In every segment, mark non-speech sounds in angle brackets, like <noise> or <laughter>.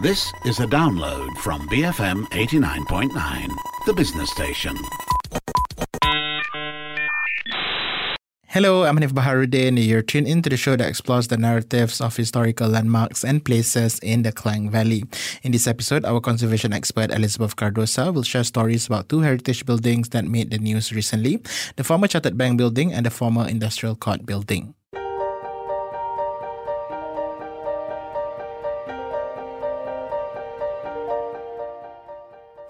This is a download from BFM 89.9, the business station. Hello, I'm Hanif Baharuddin. And you're tuned into the show that explores the narratives of historical landmarks and places in the Klang Valley. In this episode, our conservation expert Elizabeth Cardosa will share stories about two heritage buildings that made the news recently the former Chartered Bank building and the former Industrial Court building.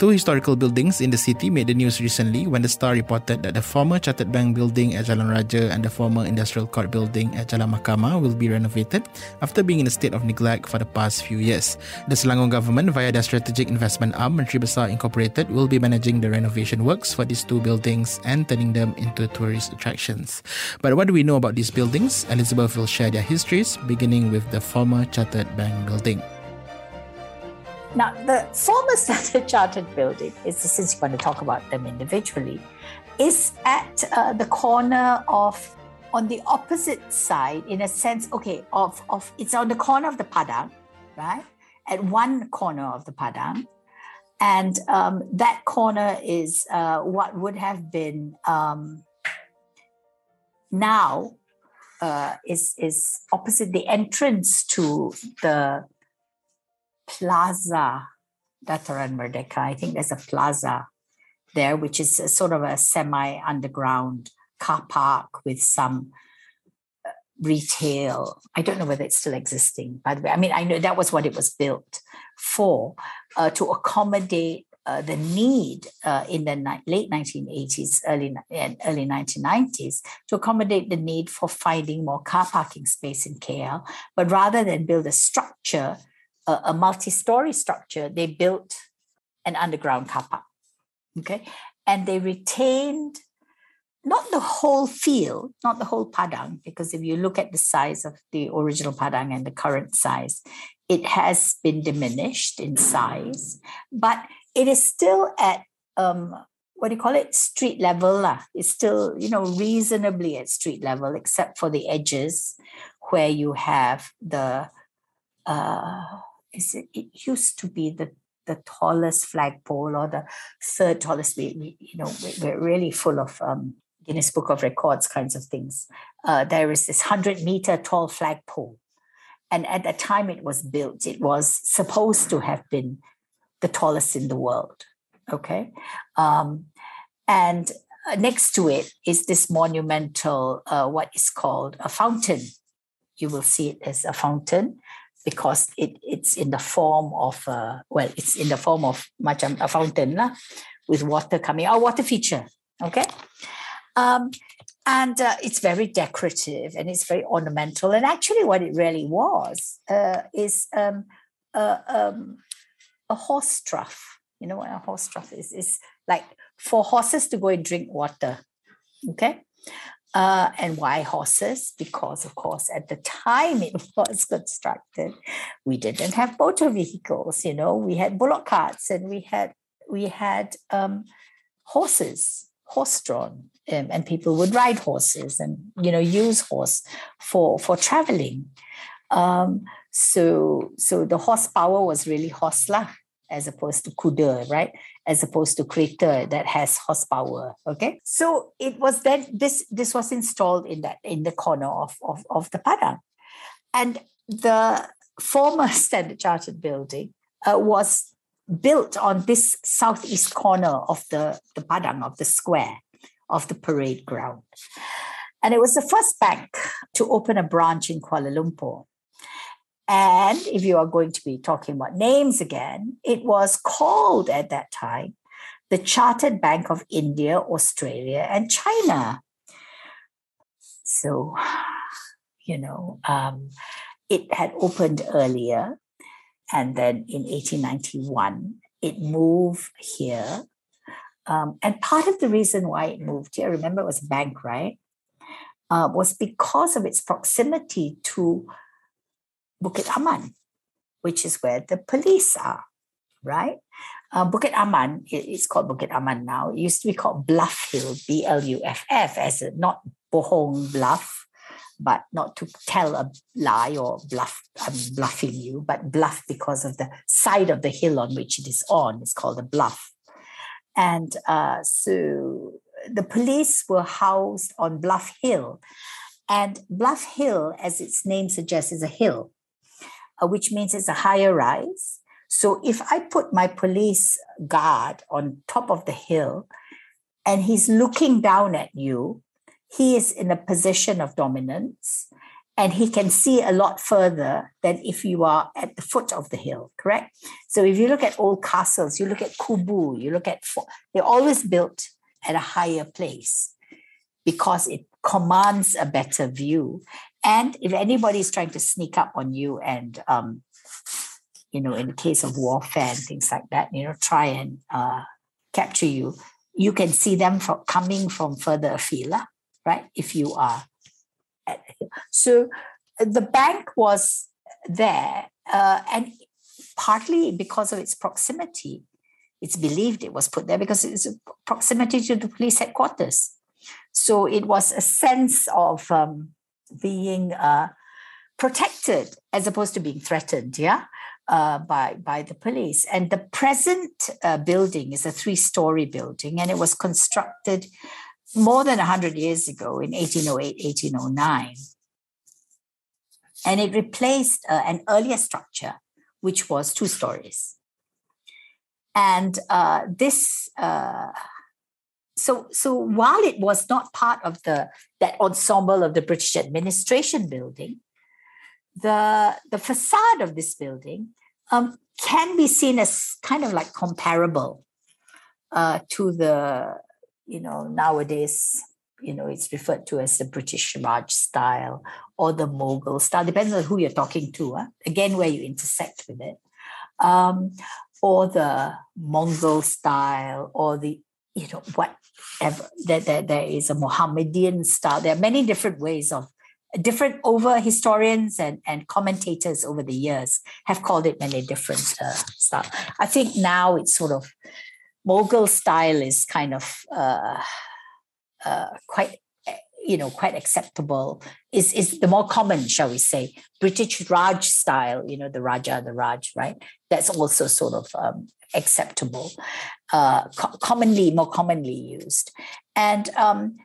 Two historical buildings in the city made the news recently when the Star reported that the former Chartered Bank building at Jalan Raja and the former Industrial Court building at Jalan Mahkamah will be renovated after being in a state of neglect for the past few years. The Selangor government, via their strategic investment arm, Menteri Besar Incorporated, will be managing the renovation works for these two buildings and turning them into tourist attractions. But what do we know about these buildings? Elizabeth will share their histories, beginning with the former Chartered Bank building. Now, the former Standard Chartered building, is since you want to talk about them individually, is at uh, the corner of, on the opposite side, in a sense, okay, of, of it's on the corner of the Padang, right? At one corner of the Padang. And um, that corner is uh, what would have been um, now uh, is is opposite the entrance to the Plaza Dataran Merdeka. I think there's a plaza there, which is sort of a semi underground car park with some uh, retail. I don't know whether it's still existing, by the way. I mean, I know that was what it was built for uh, to accommodate uh, the need uh, in the ni- late 1980s, early and early 1990s to accommodate the need for finding more car parking space in KL. But rather than build a structure a, a multi-story structure, they built an underground car park. Okay. And they retained not the whole field, not the whole Padang, because if you look at the size of the original Padang and the current size, it has been diminished in size, but it is still at um, what do you call it? Street level. lah. It's still, you know, reasonably at street level, except for the edges where you have the uh, is it, it used to be the the tallest flagpole or the third tallest. We, we you know we're really full of um, Guinness Book of Records kinds of things. Uh, there is this hundred meter tall flagpole, and at the time it was built, it was supposed to have been the tallest in the world. Okay, um, and uh, next to it is this monumental, uh, what is called a fountain. You will see it as a fountain because it, it's in the form of uh, well it's in the form of macam a fountain lah, with water coming out water feature okay? Um, and uh, it's very decorative and it's very ornamental. And actually what it really was uh, is um, um, a horse trough. You know what a horse trough is? Is like for horses to go and drink water okay uh, and why horses? Because, of course, at the time it <laughs> was constructed, we didn't have motor vehicles. You know, we had bullock carts and we had we had um, horses, horse-drawn, um, and people would ride horses and you know use horse for for traveling. Um, so so the horsepower was really horselah as opposed to kuda, right? As opposed to crater that has horsepower. Okay. So it was then this this was installed in that in the corner of, of, of the Padang. And the former <laughs> Standard Chartered building uh, was built on this southeast corner of the, the Padang, of the square, of the parade ground. And it was the first bank to open a branch in Kuala Lumpur. And if you are going to be talking about names again, it was called at that time the Chartered Bank of India, Australia, and China. So, you know, um, it had opened earlier. And then in 1891, it moved here. Um, and part of the reason why it moved here, remember it was a bank, right? Uh, was because of its proximity to Bukit Aman, which is where the police are, right? Uh, Bukit Aman, it's called Bukit Aman now. It used to be called Bluff Hill, B L U F F, as a, not Bohong Bluff, but not to tell a lie or bluff. I'm bluffing you, but bluff because of the side of the hill on which it is on. It's called a bluff. And uh, so the police were housed on Bluff Hill. And Bluff Hill, as its name suggests, is a hill, Uh, which means it's a higher rise. So if I put my police guard on top of the hill and he's looking down at you, he is in a position of dominance and he can see a lot further than if you are at the foot of the hill, correct? So if you look at old castles, you look at Kubu, you look at, they're always built at a higher place because it commands a better view. And if anybody is trying to sneak up on you and, um, you know, in the case of warfare and things like that, you know, try and uh, capture you, you can see them from coming from further afield, right? If you are. So the bank was there, uh, and partly because of its proximity, it's believed it was put there because it's proximity to the police headquarters. So it was a sense of um, being uh, protected as opposed to being threatened, yeah, uh, by by the police. And the present uh, building is a three-story building, and it was constructed more than hundred years ago in 1808, 1809, and it replaced uh, an earlier structure which was two stories. And uh, this, uh, so so while it was not part of the that ensemble of the British administration building, the the facade of this building um, can be seen as kind of like comparable uh, to the you know nowadays you know it's referred to as the British Raj style or the Mughal style depends on who you're talking to. Huh? Again, where you intersect with it. Um, or the Mongol style or the, you know, whatever. There, there, there is a Mohammedan style. There are many different ways of different over historians and, and commentators over the years have called it many different uh, style. I think now it's sort of Mughal style is kind of uh, uh, quite you know quite acceptable is is the more common shall we say british raj style you know the raja the raj right? That's also sort of um, acceptable uh, co- commonly more commonly used. And um,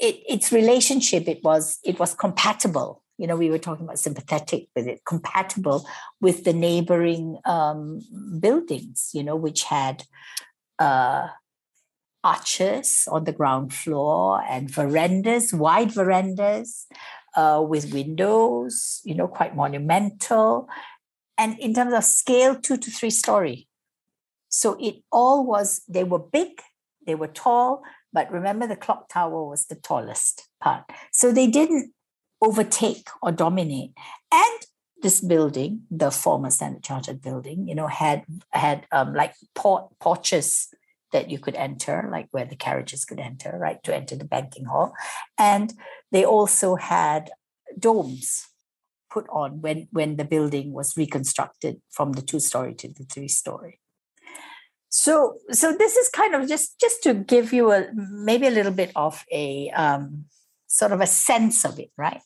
it, its relationship it was it was compatible. You know we were talking about sympathetic with it compatible with the neighboring um, buildings you know which had uh, arches on the ground floor and verandas, wide verandas uh, with windows, you know, quite monumental. And in terms of scale, two to three story. So it all was, they were big, they were tall, but remember the clock tower was the tallest part. So they didn't overtake or dominate. And this building, the former Standard Chartered building, you know, had had um, like port, porches that you could enter, like where the carriages could enter, right, to enter the banking hall. And they also had domes put on when, when the building was reconstructed from the two story to the three story. So, so this is kind of just just to give you a maybe a little bit of a um, sort of a sense of it, right?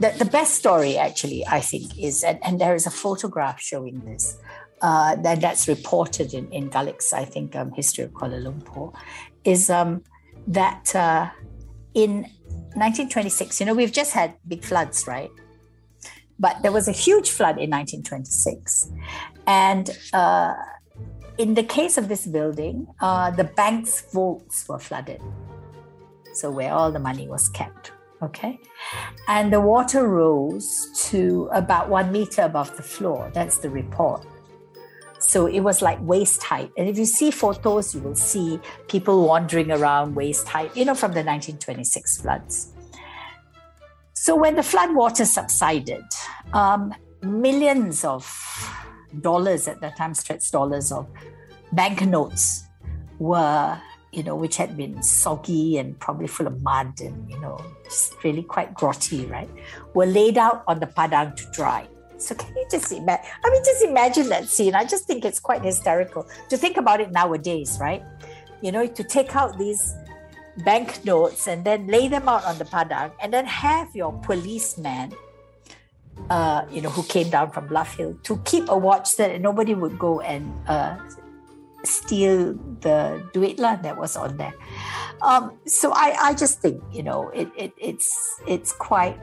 The, the best story actually i think is and, and there is a photograph showing this uh, that that's reported in, in Gullick's, I think, um, History of Kuala Lumpur, is um, that uh, in 1926, you know, we've just had big floods, right? But there was a huge flood in 1926. And uh, in the case of this building, uh, the bank's vaults were flooded. So, where all the money was kept okay? And the water rose to about one meter above the floor. That's the report. So it was like waist height. And if you see photos you will see people wandering around waist height you know from the 1926 floods. So when the flood water subsided um, millions of dollars at that time stretched dollars of banknotes were you know, which had been soggy and probably full of mud and, you know, just really quite grotty, right, were laid out on the padang to dry. So can you just imagine? I mean, just imagine that scene. I just think it's quite hysterical to think about it nowadays, right? You know, to take out these banknotes and then lay them out on the padang and then have your policeman uh, you know, who came down from Bluff Hill to keep a watch that nobody would go and uh, steal the duit lah that was on there. Um, so I, I just think, you know, it, it it's it's quite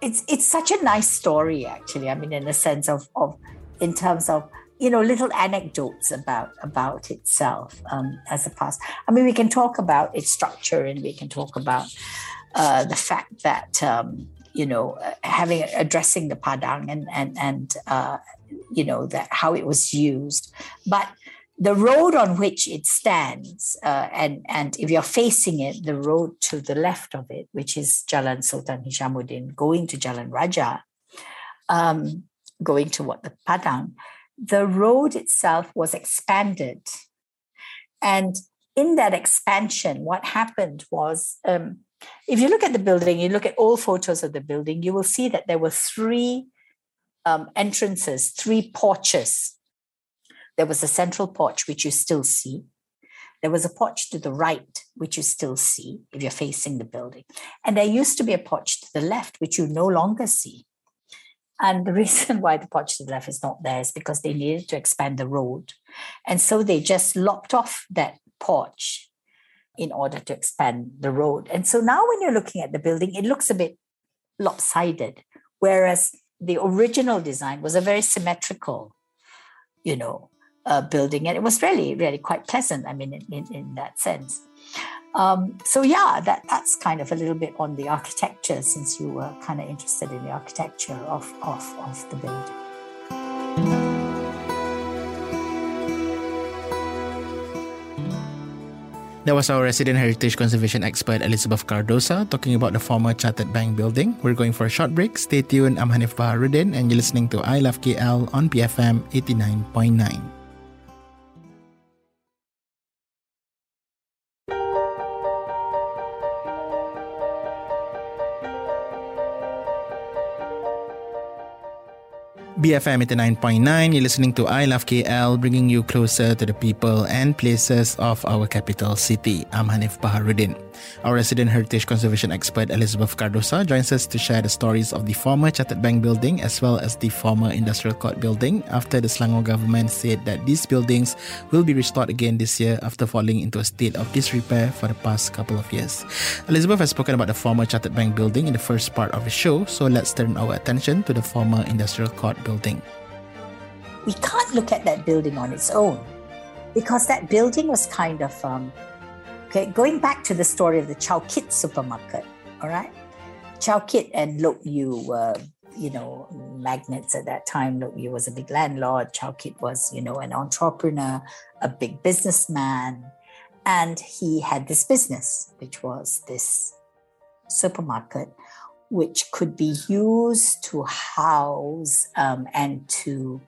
it's it's such a nice story actually. I mean, in a sense of of in terms of you know little anecdotes about about itself um, as a past. I mean, we can talk about its structure and we can talk about uh, the fact that um, you know uh, having addressing the padang and and and uh, you know that how it was used, but the road on which it stands, uh, and and if you're facing it, the road to the left of it, which is Jalan Sultan Hishamuddin, going to Jalan Raja, um, going to what the Padang, the road itself was expanded. And in that expansion, what happened was um, if you look at the building, you look at all photos of the building, you will see that there were three um, entrances, three porches. There was a central porch, which you still see. There was a porch to the right, which you still see if you're facing the building. And there used to be a porch to the left, which you no longer see. And the <laughs> reason why the porch to the left is not there is because they needed to expand the road. And so they just lopped off that porch in order to expand the road. And so now when you're looking at the building, it looks a bit lopsided, whereas the original design was a very symmetrical, you know, uh, building. And it was really, really quite pleasant, I mean, in, in, in that sense. Um, so yeah, that that's kind of a little bit on the architecture, since you were kind of interested in the architecture of of, of the building. That was our resident heritage conservation expert Elizabeth Cardosa talking about the former Chartered Bank building. We're going for a short break. Stay tuned. I'm Hanif Baharuddin and you're listening to I Love KL on BFM 89.9. BFM 89.9, you're listening to I Love KL, bringing you closer to the people and places of our capital city. I'm Hanif Baharuddin. Our resident heritage conservation expert Elizabeth Cardosa joins us to share the stories of the former Chartered Bank building as well as the former Industrial Court building after the Selangor government said that these buildings will be restored again this year after falling into a state of disrepair for the past couple of years. Elizabeth has spoken about the former Chartered Bank building in the first part of the show, so let's turn our attention to the former Industrial Court building. We can't look at that building on its own because that building was kind of um, Okay, going back to the story of the Chow Kit supermarket, all right? Chow Kit and Lok Yew were, you know, magnates at that time. Lok was a big landlord. Chow Kit was, you know, an entrepreneur, a big businessman. And he had this business, which was this supermarket, which could be used to house um, and to,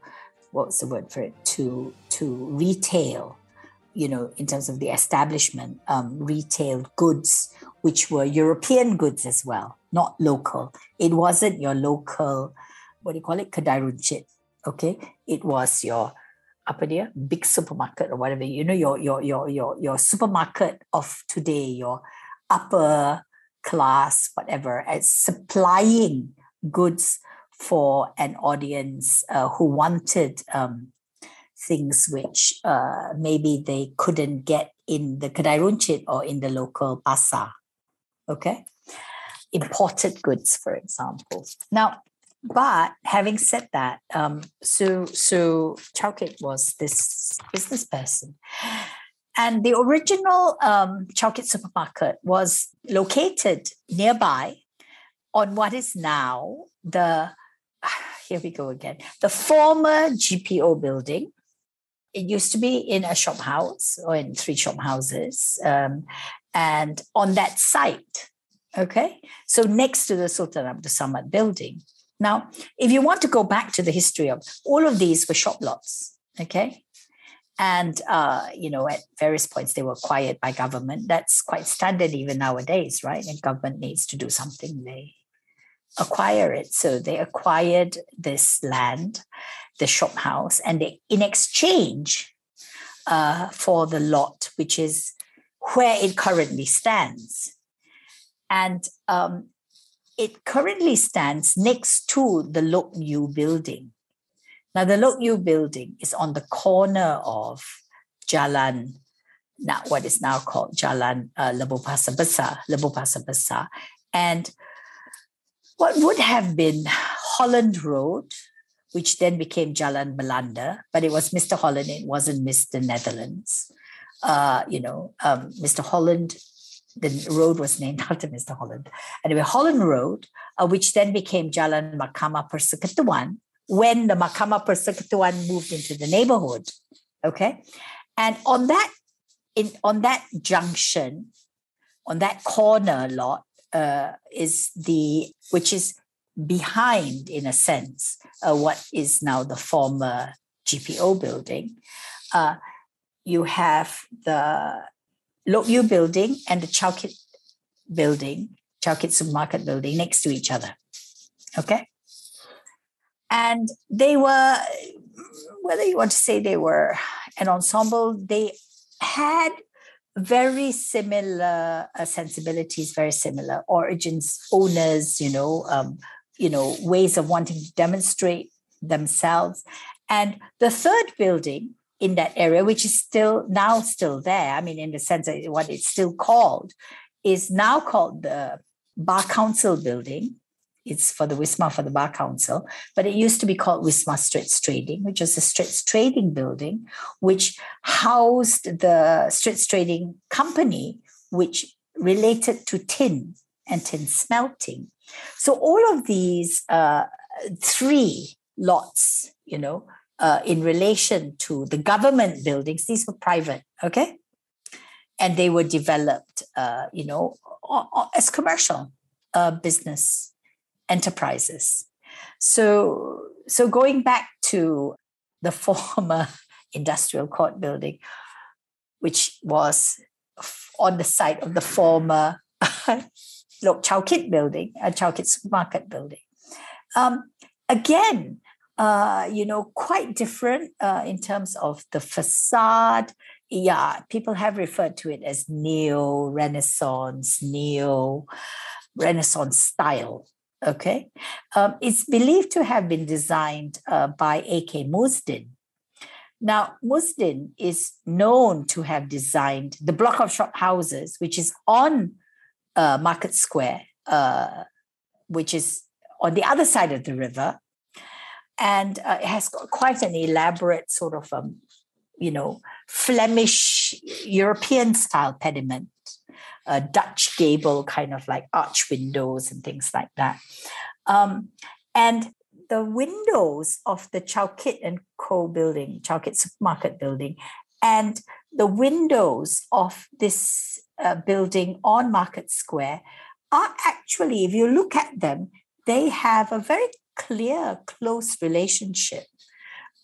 what's the word for it, to, to retail you know, in terms of the establishment, um, retail goods, which were European goods as well, not local. It wasn't your local, what do you call it, kedai runcit, okay? It was your apa dia, big supermarket or whatever, you know, your, your, your, your, your supermarket of today, your upper class, whatever, as supplying goods for an audience uh, who wanted um, things which uh, maybe they couldn't get in the Kedai Runcit or in the local pasar. Okay? Imported goods, for example. Now, but having said that, um, so so Chowkit was this business person. And the original um, Chowkit supermarket was located nearby on what is now the, <sighs> here we go again, the former GPO building, it used to be in a shop house or in three shop houses. Um, and on that site, okay, so next to the Sultan Abdul Samad building. Now, if you want to go back to the history of all of these were shop lots, okay? And, uh, you know, at various points they were acquired by government. That's quite standard even nowadays, right? And government needs to do something, they acquire it. So they acquired this land, the shop house, and they, in exchange uh, for the lot, which is where it currently stands. And um, it currently stands next to the Lok Yew building. Now, the Lok Yew building is on the corner of Jalan, now what is now called Jalan uh, Lebuh Pasar Besar, Pasar Besar, and what would have been Holland Road, which then became Jalan Belanda, but it was Mr. Holland, it wasn't Mr. Netherlands. Uh, you know, um, Mr. Holland, the road was named <laughs> after Mr. Holland. Anyway, Holland Road, uh, which then became Jalan Mahkamah Persekutuan, when the Mahkamah Persekutuan moved into the neighborhood. Okay. And on that, in on that junction, on that corner lot, uh, is the which is behind, in a sense, uh, what is now the former GPO building. Uh, you have the Lok Yew building and the Chowkit building, Chowkit Supermarket building next to each other. Okay. And they were, whether you want to say they were an ensemble, they had very similar uh, sensibilities, very similar origins, owners, you know, um, you know, ways of wanting to demonstrate themselves. And the third building in that area, which is still now still there, I mean, in the sense that what it's still called, is now called the Bar Council building. It's for the Wisma for the Bar Council, but it used to be called Wisma Straits Trading, which was a Straits Trading building, which housed the Straits Trading Company, which related to tin and tin smelting. So all of these uh, three lots, you know, uh, in relation to the government buildings, these were private, okay? And they were developed, uh, you know, as commercial uh, business enterprises. So, so going back to the <laughs> former industrial court building, which was on the site of the former <laughs> Lok Chow Kit building, a Chow Kit supermarket building. Um, again, uh, you know, quite different uh, in terms of the facade. Yeah, people have referred to it as neo Renaissance, neo Renaissance style Okay. Um, it's believed to have been designed uh, by A.K. Musdin. Now, Musdin is known to have designed the block of shop houses, which is on uh, Market Square, uh, which is on the other side of the river. And uh, it has quite an elaborate sort of, um, you know, Flemish European style pediment a Dutch gable kind of like arch windows and things like that. Um, and the windows of the Chowkit and Co building, Chowkit supermarket building, and the windows of this uh, building on Market Square are actually, if you look at them, they have a very clear, close relationship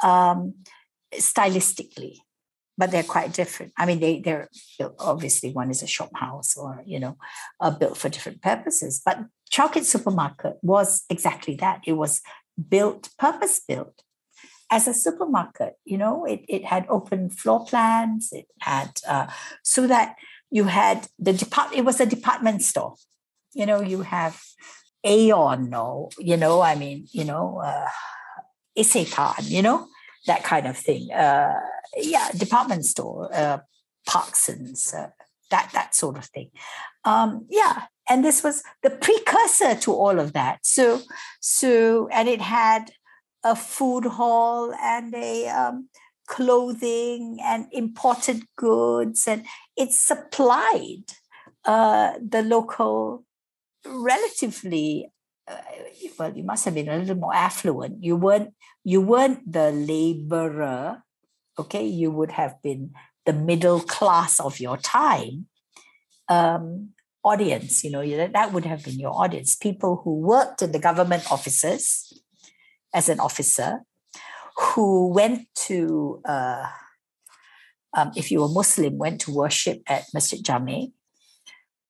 um, stylistically but they're quite different. I mean, they they're obviously one is a shop house or you know, uh, built for different purposes. But Chowkit Supermarket was exactly that. It was built, purpose built as a supermarket. You know, it it had open floor plans. It had uh, so that you had the depart. It was a department store. You know, you have Aeon, or you know, I mean, you know, uh, Isetan, you know that kind of thing. Uh, yeah, department store, uh, Parksons, uh, that that sort of thing. Um, yeah, and this was the precursor to all of that. So, so and it had a food hall and a um, clothing and imported goods, and it supplied uh, the local relatively uh, well, you must have been a little more affluent. You weren't you weren't the laborer, okay? You would have been the middle class of your time um, audience. You know that would have been your audience. People who worked in the government offices as an officer, who went to uh, um, if you were Muslim, went to worship at Masjid Jami,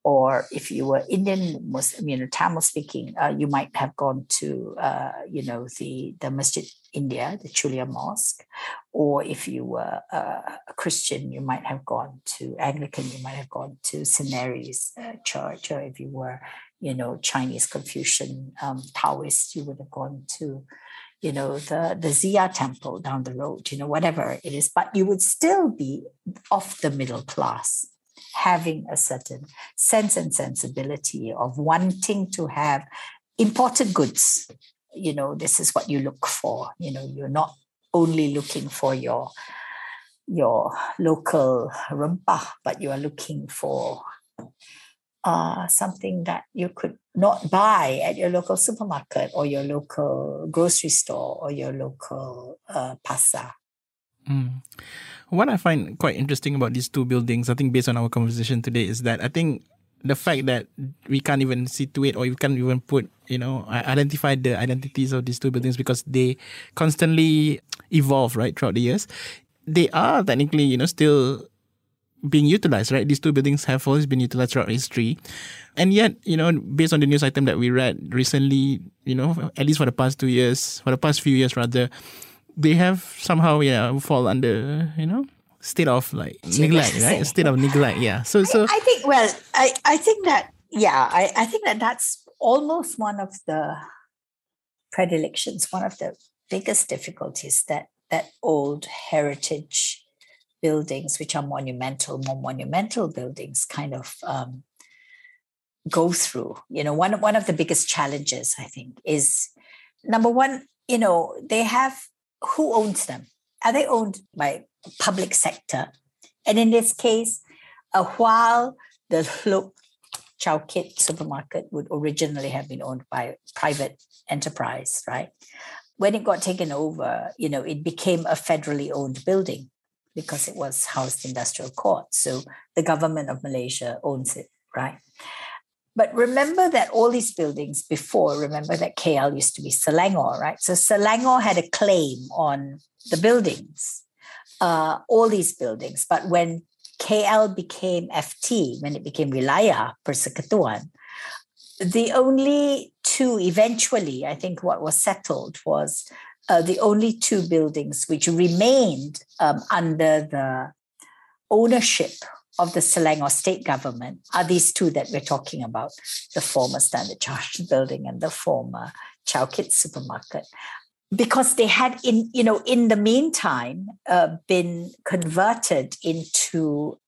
or if you were Indian Muslim, you know, Tamil speaking, uh, you might have gone to, uh, you know, the the Masjid India, the Chulia Mosque, or if you were uh, a Christian, you might have gone to Anglican, you might have gone to St Mary's uh, Church, or if you were, you know, Chinese Confucian um, Taoist, you would have gone to, you know, the the Sze Ya Temple down the road, you know, whatever it is, but you would still be of the middle class having a certain sense and sensibility of wanting to have imported goods. You know this is what you look for you know you're not only looking for your your local rumpa but you are looking for uh, something that you could not buy at your local supermarket or your local grocery store or your local uh, pasar. Mm. What I find quite interesting about these two buildings, I think based on our conversation today, is that I think the fact that we can't even situate or you can't even put you know identify the identities of these two buildings because they constantly evolve right throughout the years they are technically you know still being utilized right these two buildings have always been utilized throughout history and yet you know based on the news item that we read recently you know at least for the past two years for the past few years rather they have somehow yeah fall under you know state of like neglect, right? State of neglect, yeah. So, so I, I, think. Well, I I think that yeah, I I think that that's almost one of the predilections, one of the biggest difficulties that that old heritage buildings, which are monumental, more monumental buildings, kind of um, go through. You know, one one of the biggest challenges I think is number one. You know, they have who owns them? Are they owned by public sector. And in this case, uh, while the Lok Chow Kit supermarket would originally have been owned by private enterprise, right? When it got taken over, you know, it became a federally owned building because it was housed industrial court. So the government of Malaysia owns it, right? But remember that all these buildings before, remember that KL used to be Selangor, right? So Selangor had a claim on the buildings uh, all these buildings. But when KL became FT, when it became Wilayah Persekutuan, the only two, eventually, I think what was settled was uh, the only two buildings which remained um, under the ownership of the Selangor state government are these two that we're talking about the former Standard Chartered <laughs> building and the former Chowkit supermarket. Because they had in you know in the meantime uh, been converted into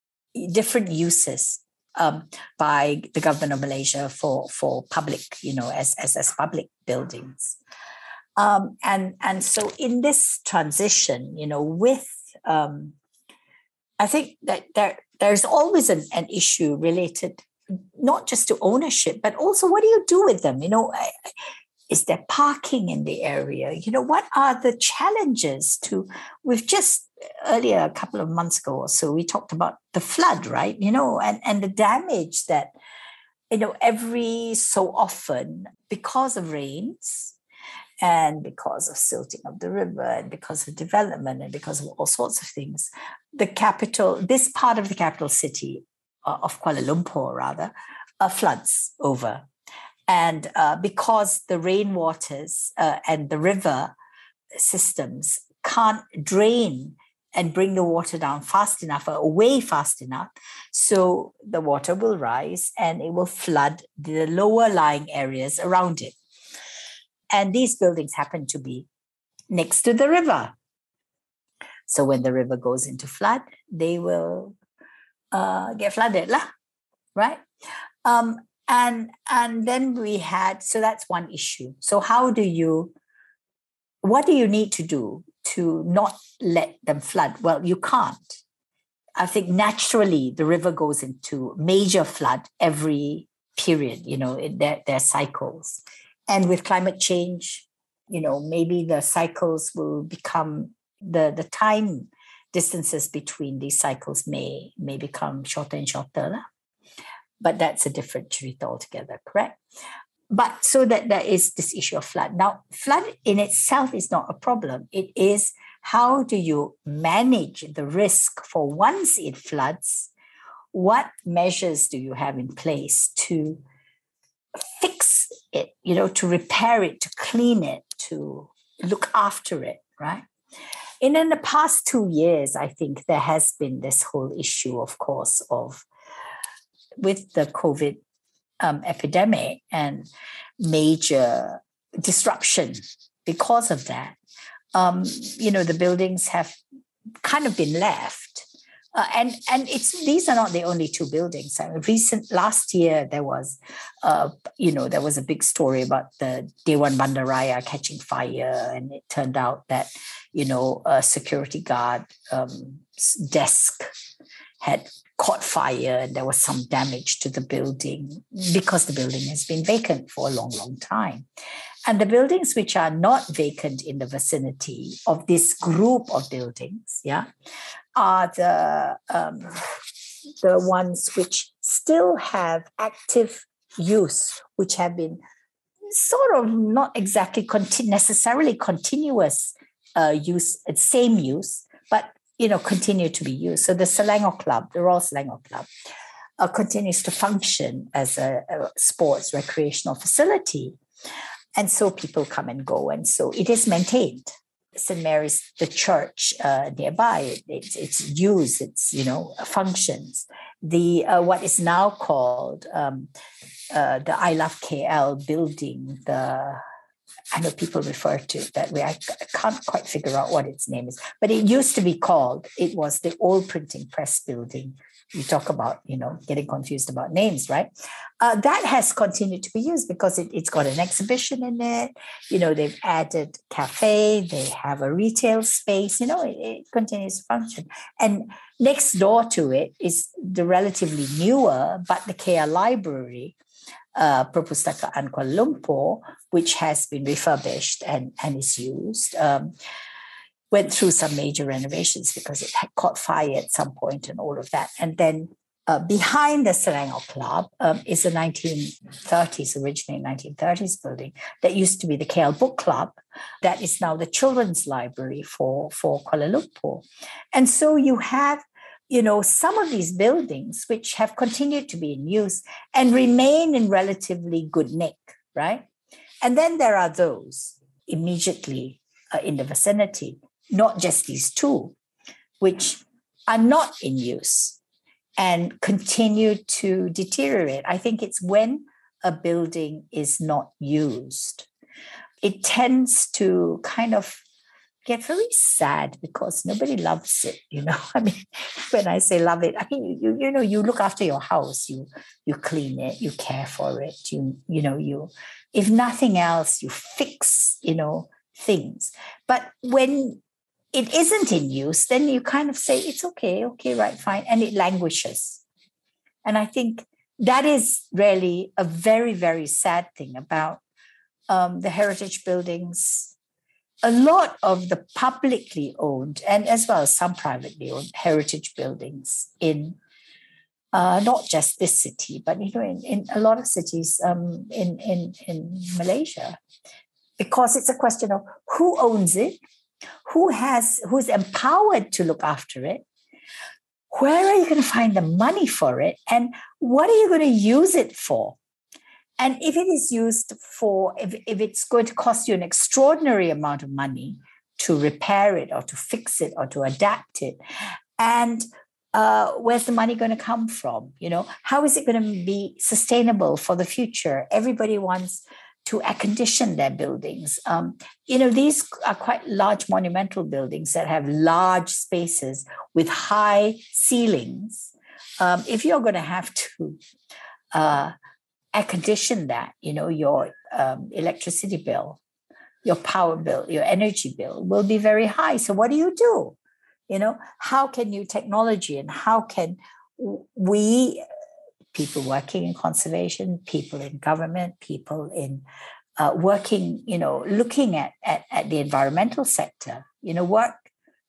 different uses um, by the government of Malaysia for for public you know as as, as public buildings um, and and so in this transition you know with um, I think that there there's always an, an issue related not just to ownership but also what do you do with them you know is there parking in the area? You know, what are the challenges to, we've just earlier, a couple of months ago or so, we talked about the flood, right? You know, and, and the damage that, you know, every so often, because of rains, and because of silting of the river and because of development and because of all sorts of things the capital this part of the capital city uh, of kuala lumpur rather uh, floods over and uh, because the rainwaters uh, and the river systems can't drain and bring the water down fast enough or away fast enough, so the water will rise and it will flood the lower lying areas around it. And these buildings happen to be next to the river. So when the river goes into flood, they will uh, get flooded, lah, right? Um, and and then we had so that's one issue so how do you what do you need to do to not let them flood well you can't i think naturally the river goes into major flood every period you know their, their cycles and with climate change you know maybe the cycles will become the the time distances between these cycles may may become shorter and shorter but that's a different cerita altogether, correct? But so that there is this issue of flood. Now, flood in itself is not a problem. It is how do you manage the risk for once it floods, what measures do you have in place to fix it, you know, to repair it, to clean it, to look after it, right? And in the past two years, I think there has been this whole issue, of course, of with the COVID um, epidemic and major disruption because of that. Um, you know, the buildings have kind of been left. Uh, and and it's these are not the only two buildings. I mean, recent last year there was, uh, you know, there was a big story about the Dewan Bandaraya catching fire, and it turned out that you know a security guard um, desk had caught fire and there was some damage to the building because the building has been vacant for a long, long time. And the buildings which are not vacant in the vicinity of this group of buildings, yeah, are the um, the ones which still have active use, which have been sort of not exactly conti- necessarily continuous uh, use, same use, but you know, continue to be used. So the Selangor Club, the Royal Selangor Club, uh, continues to function as a, a, sports recreational facility. And so people come and go. And so it is maintained. St. Mary's, the church uh, nearby, it's, it's used, it's, you know, functions. The, uh, what is now called um, uh, the I Love KL building, the I know people refer to it that way. I, I can't quite figure out what its name is, but it used to be called, it was the old printing press building. You talk about, you know, getting confused about names, right? Uh, that has continued to be used because it, it's got an exhibition in it. You know, they've added cafe, they have a retail space, you know, it, it continues to function. And next door to it is the relatively newer, but the KL Library, uh, Perpustakaan Kuala Lumpur, which has been refurbished and, and is used, um, went through some major renovations because it had caught fire at some point and all of that. And then uh, behind the Selangor Club um, is a 1930s, originally 1930s building that used to be the KL Book Club. That is now the Children's Library for, for Kuala Lumpur. And so you have you know, some of these buildings which have continued to be in use and remain in relatively good nick, right? And then there are those immediately uh, in the vicinity, not just these two, which are not in use and continue to deteriorate. I think it's when a building is not used, it tends to kind of get very sad because nobody loves it <laughs> you know? I mean when i say love it i mean you you know you look after your house you you clean it you care for it you you know you if nothing else you fix you know things. But when it isn't in use then you kind of say it's okay okay right fine and it languishes. And i think that is really a very very sad thing about um, the heritage buildings. A lot of the publicly owned and as well as some privately owned heritage buildings in uh, not just this city, but you know, in, in a lot of cities um, in, in, in Malaysia, because it's a question of who owns it, who has who's empowered to look after it, where are you going to find the money for it, and what are you going to use it for? And if it is used for, if, if it's going to cost you an extraordinary amount of money to repair it or to fix it or to adapt it, and uh, where's the money going to come from? You know, how is it going to be sustainable for the future? Everybody wants to air condition their buildings. Um, you know, these are quite large monumental buildings that have large spaces with high ceilings. Um, if you're going to have to uh, air condition that, you know, your um, electricity bill, your power bill, your energy bill will be very high. So what do you do? You know, how can new technology and how can we, people working in conservation, people in government, people in uh, working, you know, looking at, at, at the environmental sector, you know, work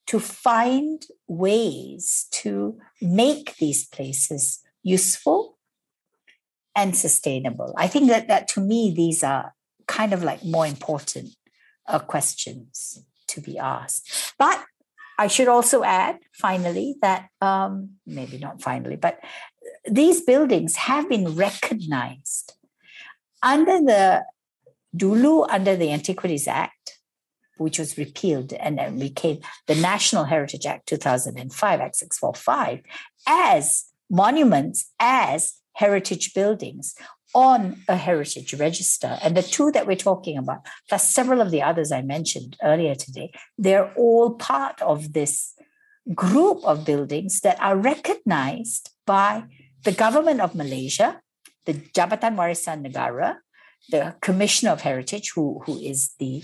to find ways to make these places useful and sustainable. I think that, that to me, these are kind of like more important uh, questions to be asked. But I should also add, finally, that um, maybe not finally, but these buildings have been recognized under the Dulu, under the Antiquities Act, which was repealed and then became the National Heritage Act 2005, Act 645, as monuments, as heritage buildings on a heritage register. And the two that we're talking about, plus several of the others I mentioned earlier today, they're all part of this group of buildings that are recognized by the government of Malaysia, the Jabatan Warisan Negara, the Commissioner of Heritage, who, who is the,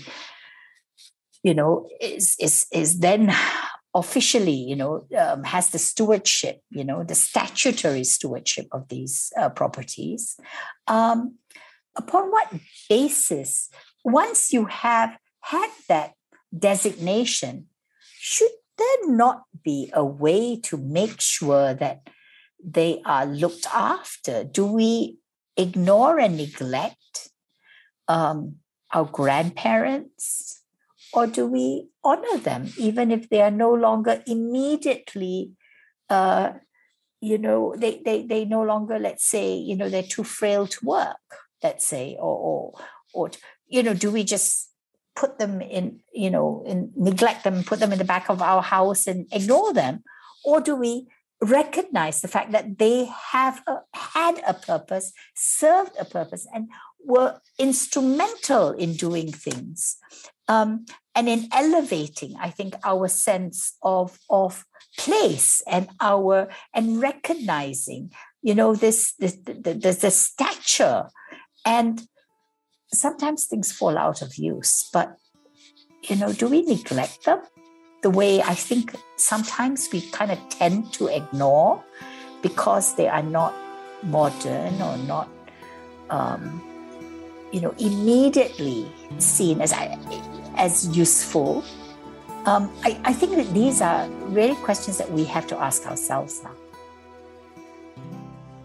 you know, is, is, is then officially, you know, um, has the stewardship, you know, the statutory stewardship of these uh, properties. Um, upon what basis, once you have had that designation, should there not be a way to make sure that they are looked after? Do we ignore and neglect um, our grandparents? or do we honor them even if they are no longer immediately uh, you know they, they they no longer let's say you know they're too frail to work let's say or or, or you know do we just put them in you know in neglect them put them in the back of our house and ignore them or do we recognize the fact that they have a, had a purpose served a purpose and were instrumental in doing things um, and in elevating, I think, our sense of, of place and our and recognizing, you know, this, this the, the, the stature. And sometimes things fall out of use, but you know, do we neglect them? The way I think sometimes we kind of tend to ignore because they are not modern or not um, you know, immediately seen as as useful. Um, I, I think that these are really questions that we have to ask ourselves now.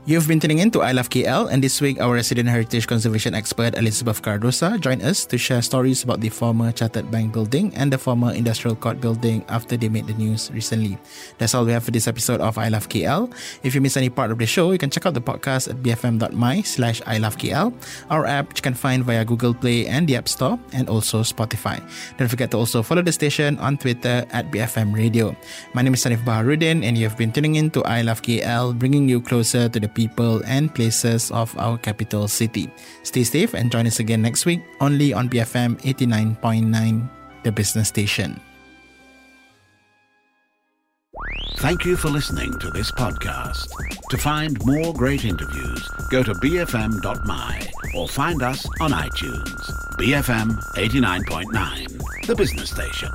You've been tuning in to I Love KL, and this week our resident heritage conservation expert Elizabeth Cardosa joined us to share stories about the former Chartered Bank building and the former Industrial Court building after they made the news recently. That's all we have for this episode of I Love KL. If you miss any part of the show, you can check out the podcast at bfm.my slash I Love KL, our app which you can find via Google Play and the App Store, and also Spotify. Don't forget to also follow the station on Twitter at BFM Radio. My name is Sanif Baharudin, and you have been tuning in to I Love KL, bringing you closer to the people and places of our capital city. Stay safe and join us again next week only on BFM 89.9, the business station. Thank you for listening to this podcast. To find more great interviews, go to bfm.my or find us on iTunes. BFM 89.9, the business station.